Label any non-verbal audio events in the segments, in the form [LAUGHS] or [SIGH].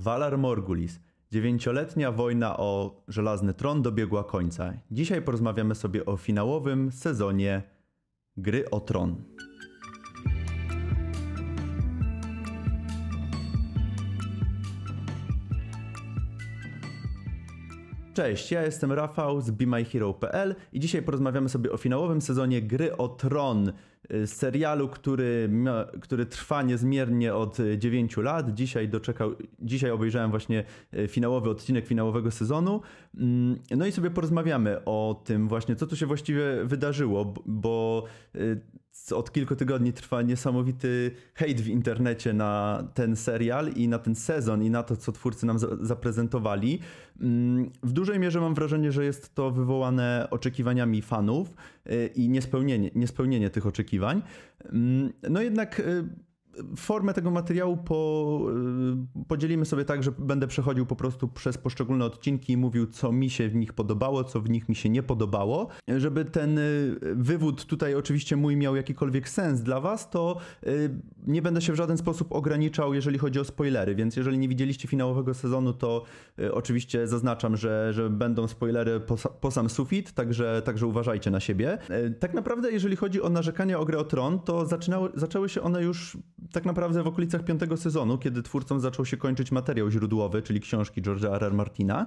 Valar Morgulis. Dziewięcioletnia wojna o żelazny tron dobiegła końca. Dzisiaj porozmawiamy sobie o finałowym sezonie Gry o Tron. Cześć, ja jestem Rafał z BeMyHero.pl i dzisiaj porozmawiamy sobie o finałowym sezonie Gry o Tron, serialu, który, który trwa niezmiernie od 9 lat. Dzisiaj, doczekał, dzisiaj obejrzałem właśnie y, finałowy odcinek finałowego sezonu. Mm, no i sobie porozmawiamy o tym właśnie, co tu się właściwie wydarzyło, bo y, od kilku tygodni trwa niesamowity hejt w internecie na ten serial i na ten sezon i na to, co twórcy nam zaprezentowali. Mm, w dużej mierze mam wrażenie, że jest to wywołane oczekiwaniami fanów y, i niespełnienie, niespełnienie tych oczekiwań. Mm, no jednak y, formę tego materiału po, y, podzielimy sobie tak, że będę przechodził po prostu przez poszczególne odcinki i mówił, co mi się w nich podobało, co w nich mi się nie podobało. Żeby ten y, wywód tutaj oczywiście mój miał jakikolwiek sens dla Was, to y, nie będę się w żaden sposób ograniczał, jeżeli chodzi o spoilery, więc jeżeli nie widzieliście finałowego sezonu, to oczywiście zaznaczam, że, że będą spoilery po, po sam sufit, także, także uważajcie na siebie. Tak naprawdę, jeżeli chodzi o narzekania o grę o Tron, to zaczynały, zaczęły się one już tak naprawdę w okolicach piątego sezonu, kiedy twórcom zaczął się kończyć materiał źródłowy, czyli książki George'a R. R. Martina.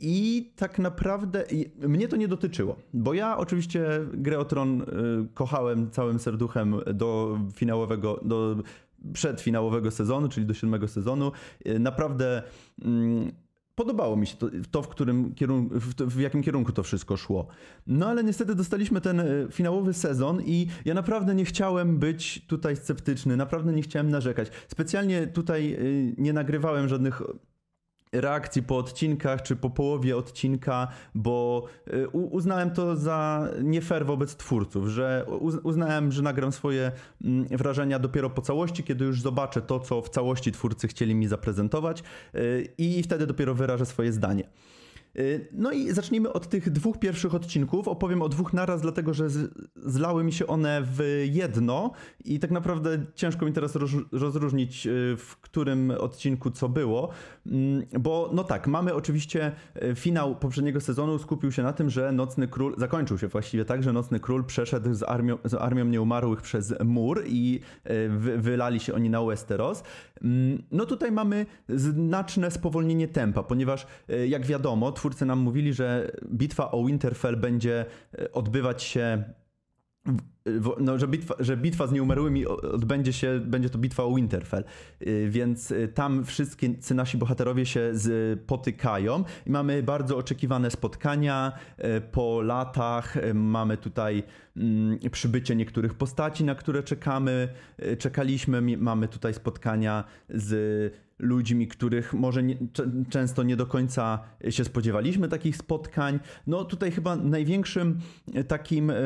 I tak naprawdę mnie to nie dotyczyło, bo ja oczywiście grę o Tron y, kochałem całym serduchem do finałowego, do przedfinałowego sezonu, czyli do siódmego sezonu. Y, naprawdę mm, Podobało mi się to, to w, którym kierunku, w, w, jakim kierunku to wszystko szło. No ale niestety dostaliśmy ten e, finałowy sezon i ja naprawdę nie chciałem być tutaj sceptyczny, naprawdę nie chciałem narzekać. Specjalnie tutaj e, nie nagrywałem żadnych reakcji po odcinkach czy po połowie odcinka, bo y, uznałem to za nie fair wobec twórców, że uznałem, że nagram swoje mm, wrażenia dopiero po całości, kiedy już zobaczę to, co w całości twórcy chcieli mi zaprezentować y, i wtedy dopiero wyrażę swoje zdanie. Y, no i zacznijmy od tych dwóch pierwszych odcinków. Opowiem o dwóch naraz, dlatego że zlały mi się one w jedno i tak naprawdę ciężko mi teraz rozróżnić, y, w którym odcinku co było. Mm, bo no tak, mamy oczywiście y, finał poprzedniego sezonu, skupił się na tym, że Nocny Król, zakończył się właściwie tak, że Nocny Król przeszedł z armią, z armią nieumarłych przez mur i wy, wylali się oni na Westeros. Mm, no tutaj mamy znaczne spowolnienie tempa, ponieważ jak wiadomo, twórcy nam mówili, że bitwa o Winterfell będzie e, odbywać się no, że, bitwa, że bitwa z nieumarłymi odbędzie się, będzie to bitwa o Winterfell, e, więc e, tam wszyscy nasi bohaterowie się spotykają i mamy bardzo oczekiwane spotkania. Po latach, mamy tutaj mm, przybycie niektórych postaci, na które czekamy, czekaliśmy, mamy tutaj spotkania z ludźmi, których może nie, często nie do końca się spodziewaliśmy takich spotkań. No tutaj chyba największym e, takim e, e,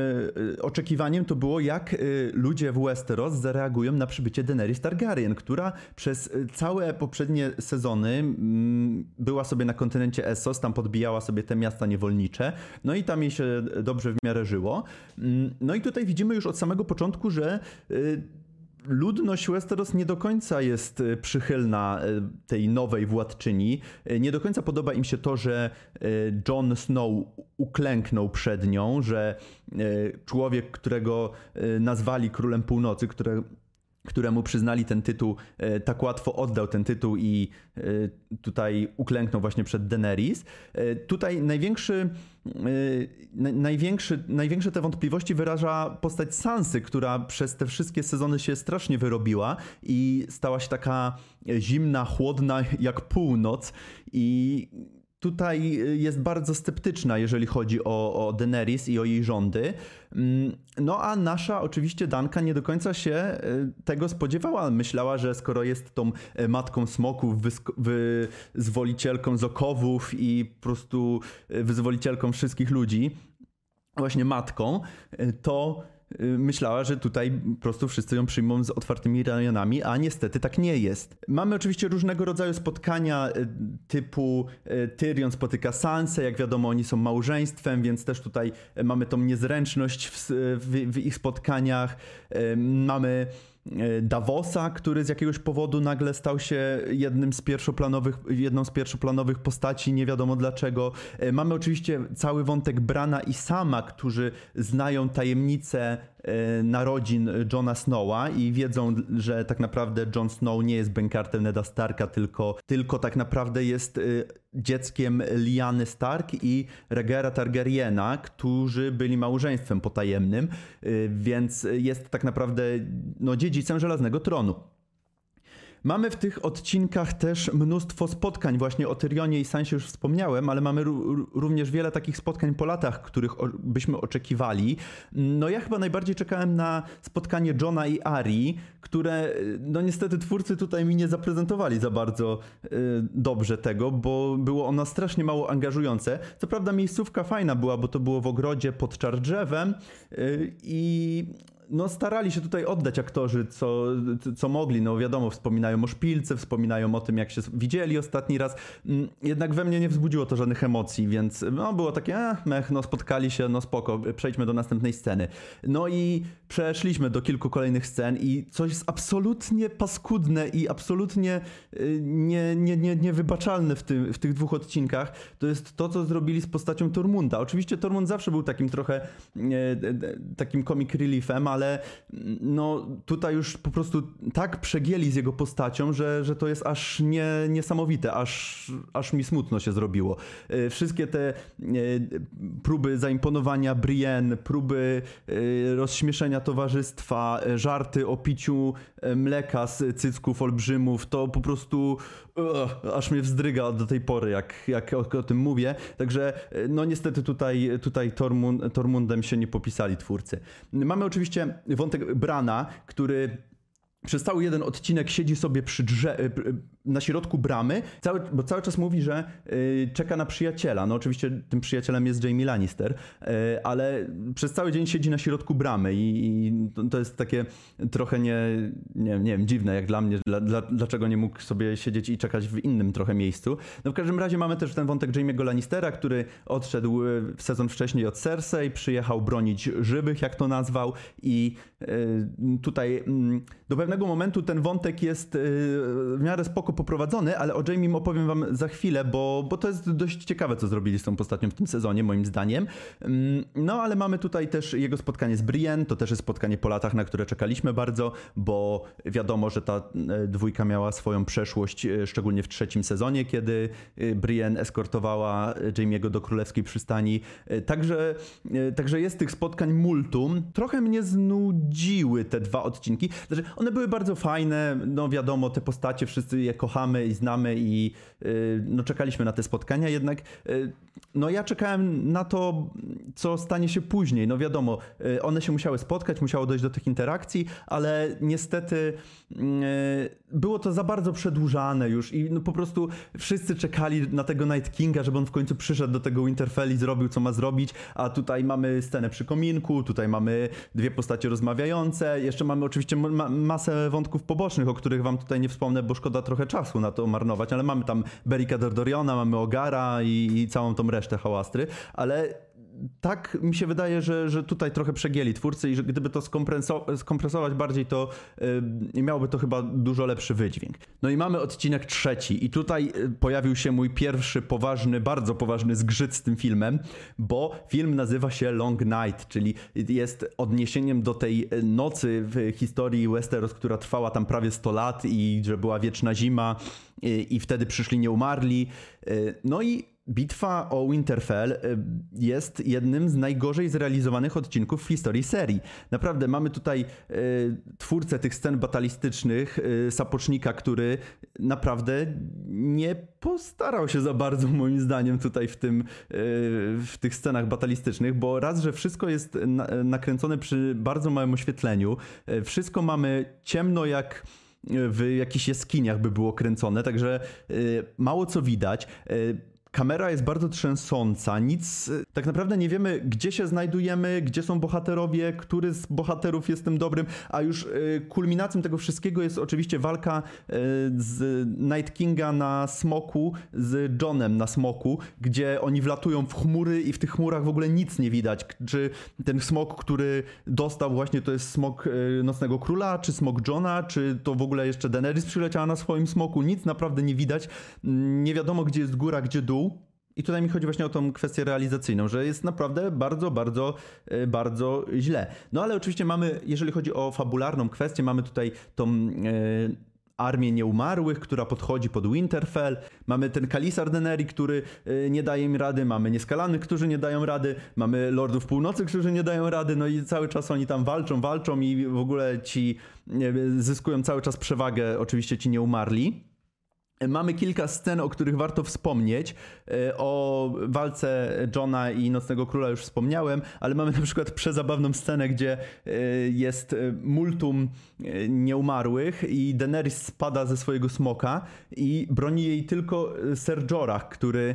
oczekiwaniem to było, jak ludzie w Westeros zareagują na przybycie Daenerys Targaryen, która przez całe poprzednie sezony mm, była sobie na kontynencie Essos, tam podbijała sobie te miasta niewolnicze, no i tam jej się dobrze w miarę żyło. Mm, no i tutaj widzimy już od samego początku, że ludność Westeros nie do końca jest e, przychylna e, tej nowej władczyni. E, nie do końca podoba im się to, że Jon Snow uklęknął przed nią, że człowiek, którego nazwali królem północy, które, któremu przyznali ten tytuł, tak łatwo oddał ten tytuł i tutaj uklęknął właśnie przed Daenerys. Tutaj największy największy, największe te wątpliwości wyraża postać Sansy, która przez te wszystkie sezony się strasznie wyrobiła i stała się taka zimna, chłodna jak północ i tutaj jest bardzo sceptyczna, jeżeli chodzi o, o Daenerys i o jej rządy. Mm, no a nasza oczywiście Danka nie do końca się e, tego spodziewała. Myślała, że skoro jest tą e, matką smoków, wyzwolicielką z okowów i po prostu e, wyzwolicielką wszystkich ludzi, właśnie matką, to Y, myślała, że tutaj po prostu wszyscy ją przyjmą z otwartymi ramionami, a niestety tak nie jest. Mamy oczywiście różnego rodzaju spotkania y, typu y, Tyrion spotyka Sansę, jak wiadomo oni są małżeństwem, więc też tutaj mamy tą niezręczność w, w, w ich spotkaniach. Mamy Davosa, który z jakiegoś powodu nagle stał się jednym z pierwszoplanowych, jedną z pierwszoplanowych postaci, nie wiadomo dlaczego. Mamy oczywiście cały wątek Brana i Sama, którzy znają tajemnicę narodzin Johna Snowa i wiedzą, że tak naprawdę Jon Snow nie jest bękartem Neda Starka, tylko, tylko tak naprawdę jest dzieckiem Liany Stark i Regera Targaryena, którzy byli małżeństwem potajemnym, y, więc jest tak naprawdę no, dziedzicem Żelaznego Tronu. Mamy w tych odcinkach też mnóstwo spotkań, właśnie o Tyrionie i Sansie już wspomniałem, ale mamy również wiele takich spotkań po latach, których byśmy oczekiwali. No ja chyba najbardziej czekałem na spotkanie Johna i Ari, które no niestety twórcy tutaj mi nie zaprezentowali za bardzo y, dobrze tego, bo było ono strasznie mało angażujące. Co prawda miejscówka fajna była, bo to było w ogrodzie pod czardrzewem y, i no starali się tutaj oddać aktorzy, co, co mogli. No wiadomo, wspominają o szpilce, wspominają o tym, jak się widzieli ostatni raz. Mm, jednak we mnie nie wzbudziło to żadnych emocji, więc no było takie, eh, mech, no spotkali się, no spoko, przejdźmy do następnej sceny. No i przeszliśmy do kilku kolejnych scen i coś jest absolutnie paskudne i absolutnie y, nie, nie, nie, niewybaczalne w, tym, w tych dwóch odcinkach. To jest to, co zrobili z postacią Tormunda. Oczywiście Tormund zawsze był takim trochę takim comic reliefem, ale ale no tutaj już po prostu tak przegięli z jego postacią, że, że to jest aż nie, niesamowite, aż, aż mi smutno się zrobiło. E, wszystkie te e, próby zaimponowania Brienne, próby e, rozśmieszenia towarzystwa, żarty o piciu mleka z cycków olbrzymów, to po prostu aż mnie wzdryga do tej pory, jak, jak o, o, tym mówię. Także no niestety tutaj, tutaj Tormund, Tormundem się nie popisali twórcy. Mamy oczywiście wątek Brana, który przez cały jeden odcinek siedzi sobie przy drze- y, na środku bramy, cały, bo cały czas mówi, że y, czeka na przyjaciela. No oczywiście tym przyjacielem jest Jamie Lannister, y, ale przez cały dzień siedzi na środku bramy i, i to, to, jest takie trochę nie, nie, nie wiem, dziwne jak dla mnie, dla, dla, dlaczego nie mógł sobie siedzieć i czekać w innym trochę miejscu. No w każdym razie mamy też ten wątek Jamie'ego Lannistera, który odszedł w sezon wcześniej od Cersei, przyjechał bronić żywych, jak to nazwał i tutaj mm, do pewnego momentu ten wątek jest w miarę spoko poprowadzony, ale o Jamie opowiem wam za chwilę, bo, bo to jest dość ciekawe, co zrobili z tą postacią w tym sezonie, moim zdaniem. Mm, no, ale mamy tutaj też jego spotkanie z Brienne, to też jest spotkanie po latach, na które czekaliśmy bardzo, bo wiadomo, że ta e, dwójka miała swoją przeszłość, e, szczególnie w trzecim sezonie, kiedy e, Brienne eskortowała Jamie'ego do królewskiej przystani. Także, także jest tych spotkań multum. Trochę mnie znudziły te dwa odcinki. Znaczy, one były bardzo fajne, no wiadomo, te postacie wszyscy je kochamy i znamy i y, no, czekaliśmy na te spotkania, jednak y, no, ja czekałem na to, co stanie się później. No wiadomo, y, one się musiały spotkać, musiało dojść do tych interakcji, ale niestety było to za bardzo przedłużane już i no, po prostu wszyscy czekali na tego Night Kinga, żeby on w końcu przyszedł do tego Winterfell i zrobił, co ma zrobić, a tutaj mamy scenę przy kominku, tutaj mamy dwie postacie rozmawiające, jeszcze mamy oczywiście ma masę wątków pobocznych, o których wam tutaj nie wspomnę, bo szkoda trochę czasu na to marnować, ale mamy tam Berika Dordoriona, mamy Ogara i, i całą tą resztę hałastry, ale tak mi się wydaje, że, że tutaj trochę przegięli twórcy i że gdyby to skompresować bardziej, to yy, miałoby to chyba dużo lepszy wydźwięk. No i mamy odcinek trzeci i tutaj y, pojawił się mój pierwszy poważny, bardzo poważny zgrzyt z tym filmem, bo film nazywa się Long Night, czyli jest odniesieniem do tej nocy w historii Westeros, która trwała tam prawie 100 lat i że była wieczna zima i, i wtedy przyszli nieumarli. Y, no i Bitwa o Winterfell y, jest jednym z najgorzej zrealizowanych odcinków w historii serii. Naprawdę, mamy tutaj y, twórcę tych scen batalistycznych, y, Sapocznika, który naprawdę nie postarał się za bardzo, moim zdaniem, tutaj w, tym, w tych scenach batalistycznych, bo raz, że wszystko jest na, nakręcone przy bardzo małym oświetleniu, wszystko mamy ciemno jak w jakichś jaskiniach by było kręcone, także mało co widać kamera jest bardzo trzęsąca, nic, tak naprawdę nie wiemy, gdzie się znajdujemy, gdzie są bohaterowie, który z bohaterów jest tym dobrym, a już y, kulminacją tego wszystkiego jest oczywiście walka y, z Night Kinga na smoku, z Johnem na smoku, gdzie oni wlatują w chmury i w tych chmurach w ogóle nic nie widać. Czy ten smok, który dostał właśnie to jest smok Nocnego Króla, czy smok Johna, czy to w ogóle jeszcze Daenerys przyleciała na swoim smoku, nic naprawdę nie widać. Mm, nie wiadomo, gdzie jest góra, gdzie dół. I tutaj mi chodzi właśnie o tą kwestię realizacyjną, że jest naprawdę bardzo, bardzo, e, bardzo źle. No ale oczywiście mamy, jeżeli chodzi o fabularną kwestię, mamy tutaj tą e, armię nieumarłych, która podchodzi pod Winterfell. Mamy ten Kalisar Deneri, który e, nie daje im rady. Mamy nieskalanych, którzy nie dają rady. Mamy Lordów Północy, którzy nie dają rady. No i cały czas oni tam walczą, walczą i w ogóle ci zyskują cały czas przewagę, oczywiście ci nieumarli. Mamy kilka scen, o których warto wspomnieć. E, o walce Johna i Nocnego Króla już wspomniałem, ale mamy na przykład przezabawną scenę, gdzie e, jest e, multum nieumarłych i Daenerys spada ze swojego smoka i broni jej tylko Ser Jorah, który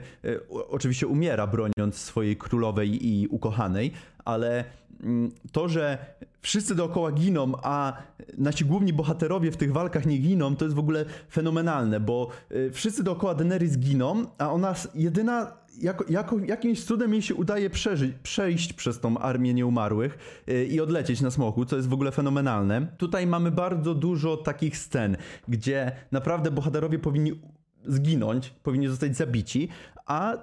oczywiście umiera broniąc swojej królowej i ukochanej, ale mm, to, że wszyscy dookoła giną, a nasi główni bohaterowie w tych walkach nie giną, to jest w ogóle fenomenalne, bo y, wszyscy dookoła Daenerys giną, a ona jedyna jako, jako, jakimś cudem jej się udaje przeżyć, przejść przez tą armię nieumarłych yy, i odlecieć na smoku, co jest w ogóle fenomenalne. Tutaj mamy bardzo dużo takich scen, gdzie naprawdę bohaterowie powinni zginąć, powinni zostać zabici, a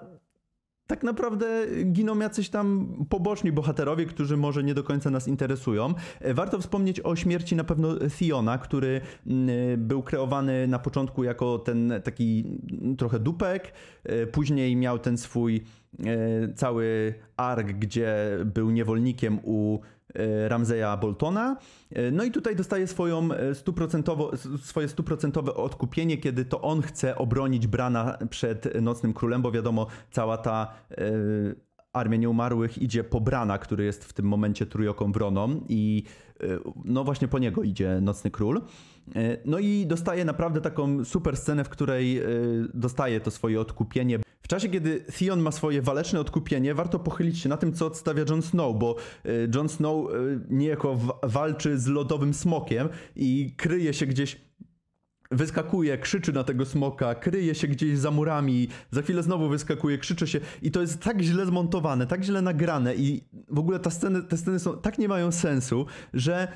tak naprawdę giną jacyś tam poboczni bohaterowie, którzy może nie do końca nas interesują. E, warto wspomnieć o śmierci na pewno Theona, który mm, e, był kreowany na początku jako ten taki mm, trochę dupek, e, później miał ten swój cały ark, gdzie był niewolnikiem u Ramzeja Boltona. E, no i tutaj dostaje swoją e, stuprocentowo, swoje stuprocentowe odkupienie, kiedy to on chce obronić Brana przed Nocnym Królem, bo wiadomo, cała ta armia nieumarłych idzie po Brana, który jest w tym momencie trójoką wroną i no właśnie po niego idzie Nocny Król. No i dostaje naprawdę taką super scenę, w której dostaje to swoje odkupienie czasie, kiedy Theon ma swoje waleczne odkupienie, warto pochylić się na tym, co odstawia Jon Snow, bo e, Jon Snow e, niejako walczy z lodowym smokiem i kryje się gdzieś wyskakuje, krzyczy na tego smoka, kryje się gdzieś za murami, za chwilę znowu wyskakuje, krzyczy się i to jest tak źle zmontowane, tak źle nagrane i w ogóle ta sceny, te sceny są, tak nie mają sensu, że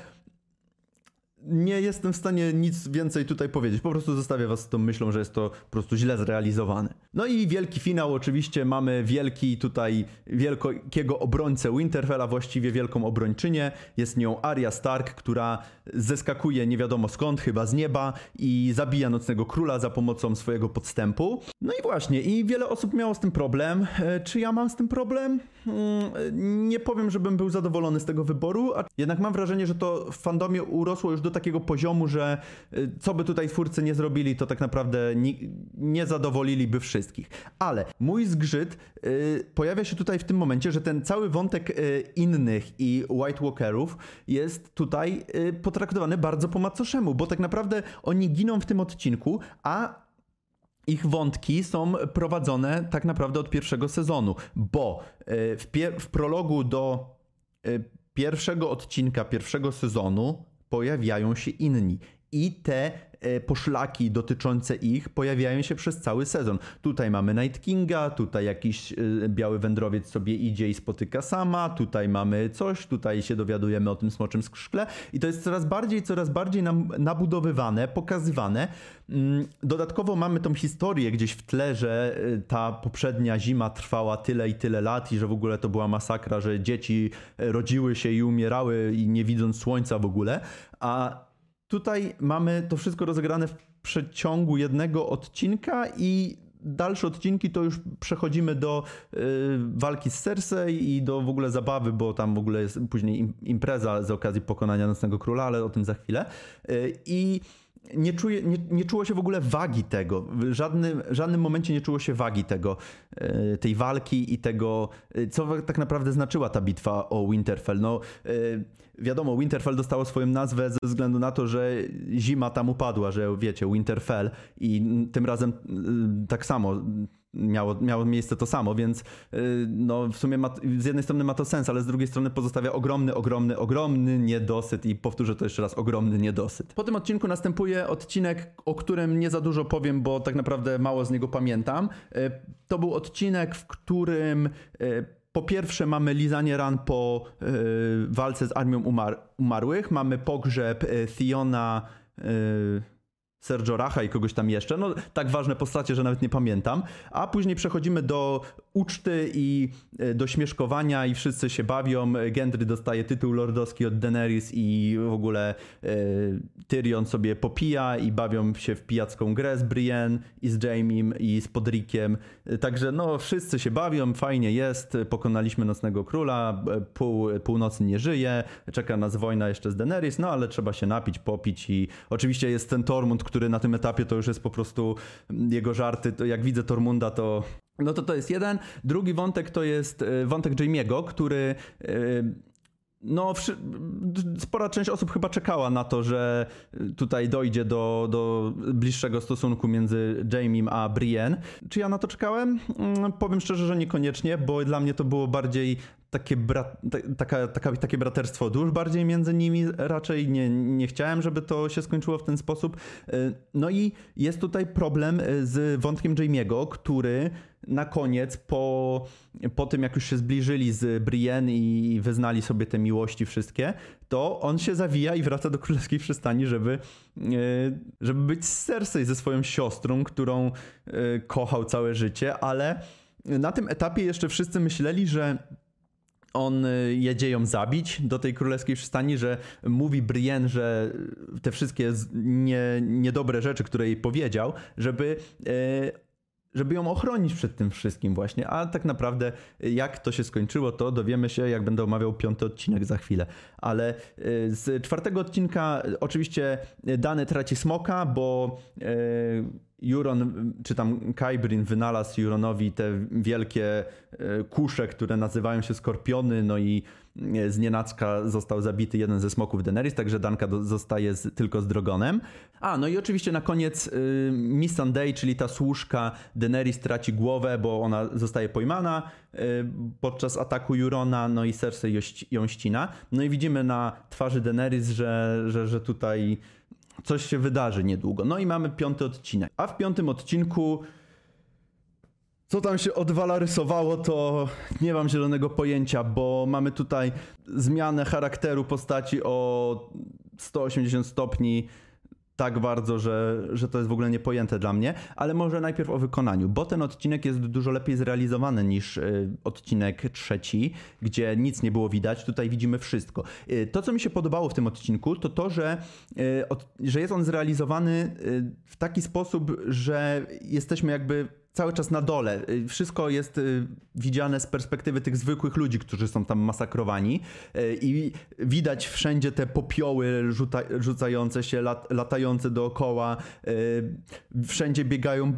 nie jestem w stanie nic więcej tutaj powiedzieć. Po prostu zostawię was z tą myślą, że jest to po prostu źle zrealizowane. No i wielki finał oczywiście mamy wielki tutaj wielkiego obrońcę Winterfella, właściwie wielką obrończynię. Jest nią Arya Stark, która zeskakuje nie wiadomo skąd, chyba z nieba i zabija Nocnego Króla za pomocą swojego podstępu. No i właśnie, i wiele osób miało z tym problem. E, czy ja mam z tym problem? Hmm, nie powiem, żebym był zadowolony z tego wyboru, a jednak mam wrażenie, że to w fandomie urosło już do takiego poziomu, że y, co by tutaj twórcy nie zrobili, to tak naprawdę nie, nie zadowoliliby wszystkich. Ale mój zgrzyt y, pojawia się tutaj w tym momencie, że ten cały wątek y, innych i White Walkerów jest tutaj potraktowany bardzo po macoszemu, bo tak naprawdę oni giną w tym odcinku, a ich wątki są prowadzone tak naprawdę od pierwszego sezonu, bo w, w prologu do pierwszego odcinka pierwszego sezonu pojawiają się inni. I te poszlaki dotyczące ich pojawiają się przez cały sezon. Tutaj mamy Night Kinga, tutaj jakiś e, biały wędrowiec sobie idzie i spotyka sama, tutaj mamy coś, tutaj się dowiadujemy o tym smoczym skrzkle i to jest coraz bardziej, coraz bardziej nam nabudowywane, pokazywane. Mm, dodatkowo mamy tą historię gdzieś w tle, że e, ta poprzednia zima trwała tyle i tyle lat i że w ogóle to była masakra, że dzieci rodziły się i umierały i nie widząc słońca w ogóle, a Tutaj mamy to wszystko rozegrane w przeciągu jednego odcinka i dalsze odcinki to już przechodzimy do y, walki z Cersei i do w ogóle zabawy, bo tam w ogóle jest później impreza z okazji pokonania Nocnego Króla, ale o tym za chwilę. Y, I nie, czuje, nie, nie czuło się w ogóle wagi tego. W żadnym, żadnym momencie nie czuło się wagi tego, y, tej walki i tego, co tak naprawdę znaczyła ta bitwa o Winterfell. No, wiadomo, Winterfell dostało swoją nazwę ze względu na to, że zima tam upadła, że wiecie, Winterfell i tym razem tak samo miało, miało miejsce to samo, więc no w sumie ma, z jednej strony ma to sens, ale z drugiej strony pozostawia ogromny, ogromny, ogromny niedosyt i powtórzę to jeszcze raz, ogromny niedosyt. Po tym odcinku następuje odcinek, o którym nie za dużo powiem, bo tak naprawdę mało z niego pamiętam. To był odcinek, w którym po pierwsze mamy lizanie ran po y, walce z armią umar umarłych, mamy pogrzeb y, Thiona y, Sergio Racha i kogoś tam jeszcze. No, tak ważne postacie, że nawet nie pamiętam. A później przechodzimy do uczty i e, do śmieszkowania i wszyscy się bawią. Gendry dostaje tytuł lordowski od Daenerys i w ogóle e, Tyrion sobie popija i bawią się w pijacką grę z Brienne i z Jamiem i z Podrickiem. E, także no, wszyscy się bawią, fajnie jest. Pokonaliśmy Nocnego Króla, pół, północy nie żyje, czeka nas wojna jeszcze z Daenerys, no ale trzeba się napić, popić i oczywiście jest ten Tormund, który na tym etapie to już jest po prostu jego żarty. To jak widzę Tormunda, to no to to jest jeden. Drugi wątek to jest e, wątek Jamie'ego, który e, no, spora część osób chyba czekała na to, że tutaj dojdzie do, do bliższego stosunku między Jamiem a Brienne. Czy ja na to czekałem? Mm, powiem szczerze, że niekoniecznie, bo dla mnie to było bardziej takie, brat, taka, taka, takie braterstwo dusz bardziej między nimi. Raczej nie, nie chciałem, żeby to się skończyło w ten sposób. E, no i jest tutaj problem z wątkiem Jamie'ego, który na koniec, po, po tym jak już się zbliżyli z Brienne i wyznali sobie te miłości wszystkie, to on się zawija i wraca do królewskiej przystani, żeby, e, żeby być z Cersei, ze swoją siostrą, którą kochał całe życie, ale na tym etapie jeszcze wszyscy myśleli, że on e, jedzie ją zabić do tej królewskiej przystani, że mówi Brienne, że te wszystkie nie, niedobre rzeczy, które jej powiedział, żeby żeby ją ochronić przed tym wszystkim właśnie. A tak naprawdę jak to się skończyło, to dowiemy się, jak będę omawiał piąty odcinek za chwilę. Ale y, z czwartego odcinka oczywiście Dany traci smoka, bo Juron, czy tam Kybrin wynalazł Juronowi te wielkie kusze, które nazywają się skorpiony, no i z nienacka został zabity jeden ze smoków Daenerys, także Danka do, zostaje z, tylko z Drogonem. A, no i oczywiście na koniec y, Missandei, czyli ta służka Daenerys traci głowę, bo ona zostaje pojmana y, podczas ataku Jurona, no i Cersei ją ścina. No i widzimy na twarzy Daenerys, że, że, że tutaj coś się wydarzy niedługo. No i mamy piąty odcinek. A w piątym odcinku co tam się odwala rysowało, to nie mam zielonego pojęcia, bo mamy tutaj zmianę charakteru postaci o 180 stopni tak bardzo, że, że to jest w ogóle niepojęte dla mnie, ale może najpierw o wykonaniu, bo ten odcinek jest dużo lepiej zrealizowany niż y, odcinek trzeci, gdzie nic nie było widać, tutaj widzimy wszystko. Y, to, co mi się podobało w tym odcinku, to to, że, y, że jest on zrealizowany w taki sposób, że jesteśmy jakby cały czas na dole. Y, wszystko jest y, widziane z perspektywy tych zwykłych ludzi, którzy są tam masakrowani y, i widać wszędzie te popioły rzuta, rzucające się, lat, latające dookoła. Wszędzie biegają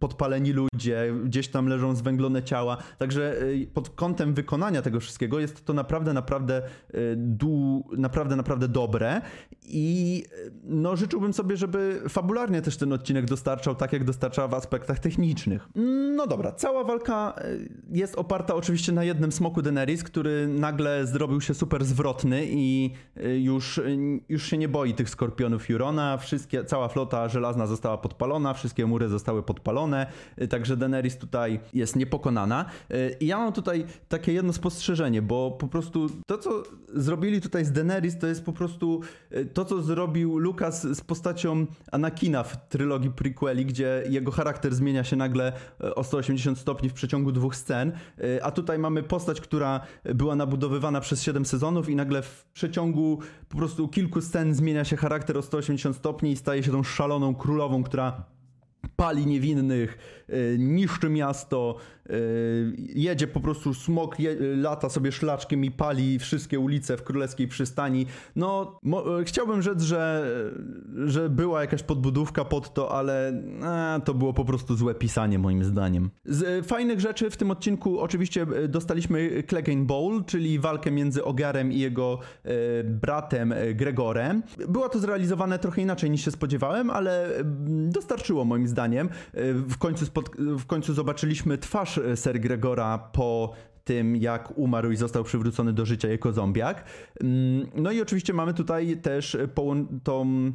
podpaleni ludzie, gdzieś tam leżą zwęglone ciała. Także pod kątem wykonania tego wszystkiego jest to naprawdę, naprawdę, du, naprawdę, naprawdę dobre i no, życzyłbym sobie, żeby fabularnie też ten odcinek dostarczał tak, jak dostarczał w aspektach technicznych. No dobra, cała walka e, jest oparta oczywiście na jednym smoku Daenerys, który nagle zrobił się super zwrotny i e, już, e, już się nie boi tych skorpionów Jurona. Wszystkie, cała flota żelazna została podpalona, wszystkie mury zostały podpalone, także Daenerys tutaj jest niepokonana. I ja mam tutaj takie jedno spostrzeżenie, bo po prostu to, co zrobili tutaj z Daenerys, to jest po prostu to, co zrobił Lucas z postacią Anakina w trylogii prequeli, gdzie jego charakter zmienia się nagle e, o 180 stopni w przeciągu dwóch scen, e, a tutaj mamy postać, która była nabudowywana przez 7 sezonów i nagle w przeciągu po prostu kilku scen zmienia się charakter o 180 stopni i staje się tą szaloną królową, która pali niewinnych, e, niszczy miasto, jedzie po prostu smok, je, lata sobie szlaczkiem i pali wszystkie ulice w królewskiej przystani. No, mo, e, chciałbym rzec, że, że była jakaś podbudówka pod to, ale to było po prostu złe pisanie moim zdaniem. Z fajnych rzeczy w tym odcinku oczywiście dostaliśmy Clegane Bowl, czyli walkę między Ogarem i jego bratem Gregorem. Było to zrealizowane trochę inaczej niż się spodziewałem, ale dostarczyło moim zdaniem zdaniem. W końcu, spod, w końcu zobaczyliśmy twarz Ser Gregora po tym, jak umarł i został przywrócony do życia jako zombiak. Mm, no i oczywiście mamy tutaj też tą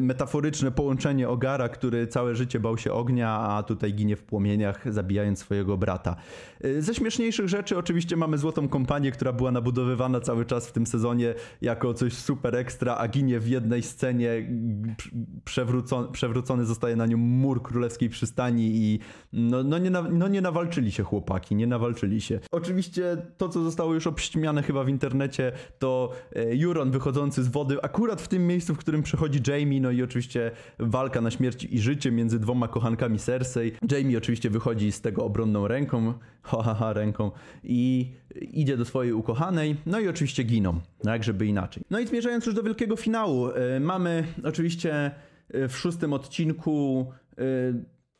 metaforyczne połączenie Ogara, który całe życie bał się ognia, a tutaj ginie w płomieniach, zabijając swojego brata. Y, ze śmieszniejszych rzeczy oczywiście mamy Złotą Kompanię, która była nabudowywana cały czas w tym sezonie jako coś super ekstra, a ginie w jednej scenie, przewrócony, przewrócony zostaje na nią mur królewskiej przystani i no, no, nie, no nie nawalczyli się chłopaki, nie nawalczyli się. Oczywiście to, co zostało już obśmiane chyba w internecie, to Juron wychodzący z wody, akurat w tym miejscu, w którym przechodzi Jamie, no i oczywiście walka na śmierć i życie między dwoma kochankami Cersei. Jamie oczywiście wychodzi z tego obronną ręką, [LAUGHS] ha, ha, ha ręką i idzie do swojej ukochanej, no i oczywiście giną, no jak żeby inaczej. No i zmierzając już do wielkiego finału, yy, mamy oczywiście yy, w szóstym odcinku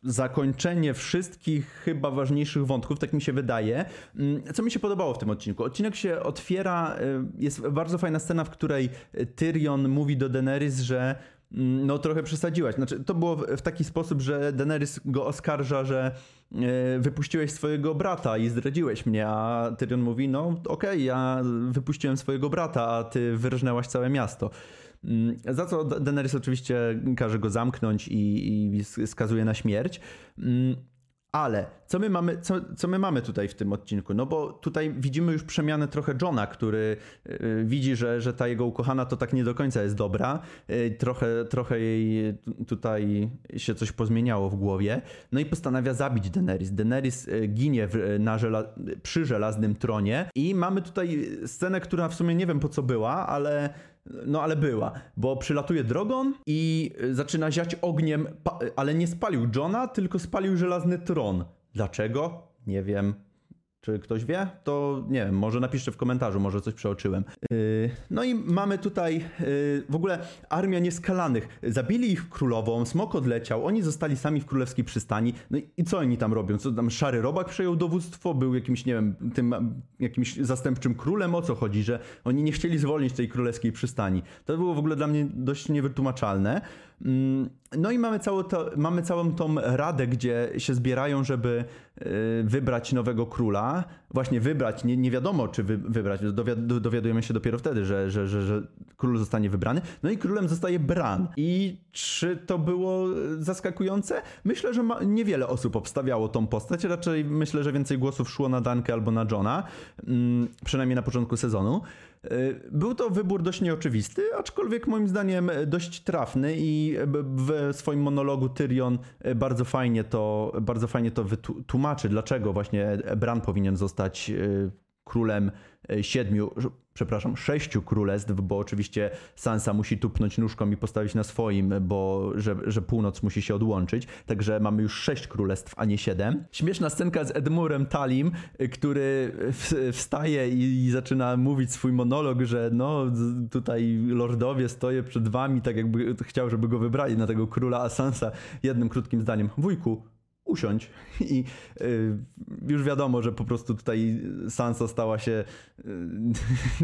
zakończenie wszystkich chyba ważniejszych wątków, tak mi się wydaje. Mm, co mi się podobało w tym odcinku? Odcinek się otwiera, jest bardzo fajna scena, w której Tyrion mówi do Daenerys, że Mm, no trochę przesadziłaś. Znaczy, to było w taki sposób, że Daenerys go oskarża, że e, wypuściłeś swojego brata i zdradziłeś mnie, a Tyrion mówi, no okej, okay, ja wypuściłem swojego brata, a ty wyrżnęłaś całe miasto. Mm, za co Daenerys oczywiście każe go zamknąć i, i skazuje na śmierć. Mm, ale co my, mamy, co, co my mamy tutaj w tym odcinku? No bo tutaj widzimy już przemianę trochę Johna, który yy, widzi, że, że ta jego ukochana to tak nie do końca jest dobra. Yy, trochę, trochę jej tutaj się coś pozmieniało w głowie. No i postanawia zabić Daenerys. Daenerys yy, ginie w, na żela przy żelaznym tronie i mamy tutaj scenę, która w sumie nie wiem po co była, ale no ale była, bo przylatuje Drogon i y, zaczyna ziać ogniem, ale nie spalił Johna, tylko spalił żelazny tron. Dlaczego? Nie wiem. Czy ktoś wie? To nie wiem, może napiszcie w komentarzu, może coś przeoczyłem. Yy, no i mamy tutaj yy, w ogóle armia nieskalanych. Zabili ich królową, smok odleciał, oni zostali sami w królewskiej przystani. No i co oni tam robią? Co tam szary robak przejął dowództwo, był jakimś, nie wiem, tym jakimś zastępczym królem? O co chodzi? Że oni nie chcieli zwolnić tej królewskiej przystani. To było w ogóle dla mnie dość niewytłumaczalne. Mm, no i mamy, całą to, mamy całą tą radę, gdzie się zbierają, żeby y, wybrać nowego króla. Właśnie wybrać, nie, nie wiadomo czy wy, wybrać, dowiadujemy się dopiero wtedy, że, że, że, że król zostanie wybrany. No i królem zostaje Bran. I czy to było zaskakujące? Myślę, że ma, niewiele osób obstawiało tą postać. Raczej myślę, że więcej głosów szło na Dankę albo na Johna, mm, przynajmniej na początku sezonu. Y, był to wybór dość nieoczywisty, aczkolwiek moim zdaniem dość trafny i w swoim monologu Tyrion bardzo fajnie to, bardzo fajnie to wytłumaczy, dlaczego właśnie Bran powinien zostać y, królem y, siedmiu przepraszam, sześciu królestw, bo oczywiście Sansa musi tupnąć nóżką i postawić na swoim, bo że, że północ musi się odłączyć. Także mamy już sześć królestw, a nie siedem. Śmieszna scenka z Edmurem Talim, który wstaje i, i zaczyna mówić swój monolog, że no tutaj lordowie stoję przed wami, tak jakby chciał, żeby go wybrali na tego króla, a Sansa jednym krótkim zdaniem, wujku, usiąść [LAUGHS] i y, już wiadomo, że po prostu tutaj Sansa stała się,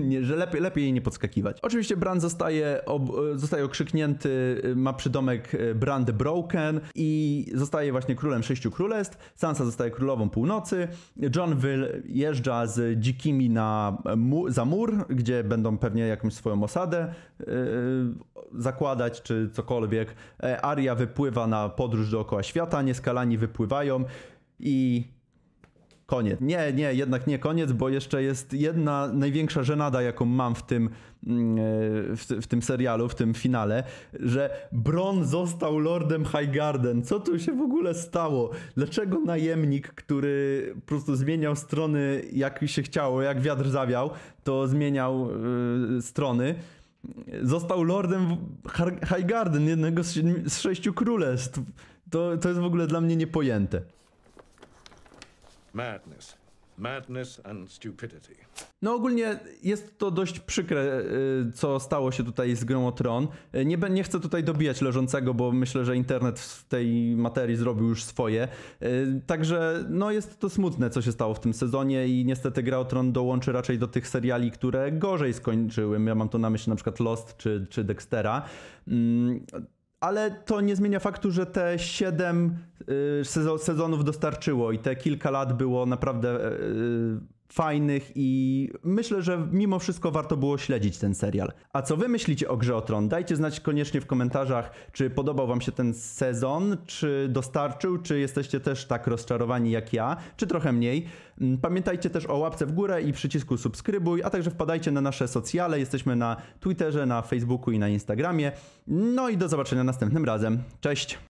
y, [LAUGHS] że lepiej, lepiej jej nie podskakiwać. Oczywiście Bran zostaje, ob, zostaje okrzyknięty, ma przydomek Brand Broken i zostaje właśnie królem sześciu królestw. Sansa zostaje królową północy. John wyjeżdża z dzikimi na, za mur, gdzie będą pewnie jakąś swoją osadę y, zakładać, czy cokolwiek. E, Aria wypływa na podróż dookoła świata, nieskalani wypływają i koniec. Nie, nie, jednak nie koniec, bo jeszcze jest jedna największa żenada, jaką mam w tym, mm, e, w, w, tym serialu, w tym finale, że Bron został Lordem Highgarden. Co tu się w ogóle stało? Dlaczego najemnik, który po prostu zmieniał strony jak się chciało, jak wiatr zawiał, to zmieniał y, strony, został lordem Highgarden, jednego z, z sześciu królestw. To, to jest w ogóle dla mnie niepojęte. Madness. Madness and stupidity. No ogólnie jest to dość przykre, y, co stało się tutaj z Grą o Tron. Y, nie, nie chcę tutaj dobijać leżącego, bo myślę, że internet w tej materii zrobił już swoje. Y, także no jest to smutne, co się stało w tym sezonie i niestety Gra o Tron dołączy raczej do tych seriali, które gorzej skończyły. Ja mam tu na myśli na przykład Lost czy, czy Dextera. Ale to nie zmienia faktu, że te 7 sezonów dostarczyło i te kilka lat było naprawdę y, fajnych i myślę, że mimo wszystko warto było śledzić ten serial. A co wy myślicie o Grze o Tron? Dajcie znać koniecznie w komentarzach, czy podobał wam się ten sezon, czy dostarczył, czy jesteście też tak rozczarowani jak ja, czy trochę mniej. Mm, Pamiętajcie też o łapce w górę i przycisku subskrybuj, a także wpadajcie na nasze socjale. Jesteśmy na Twitterze, na Facebooku i na Instagramie. No i do zobaczenia następnym razem. Cześć!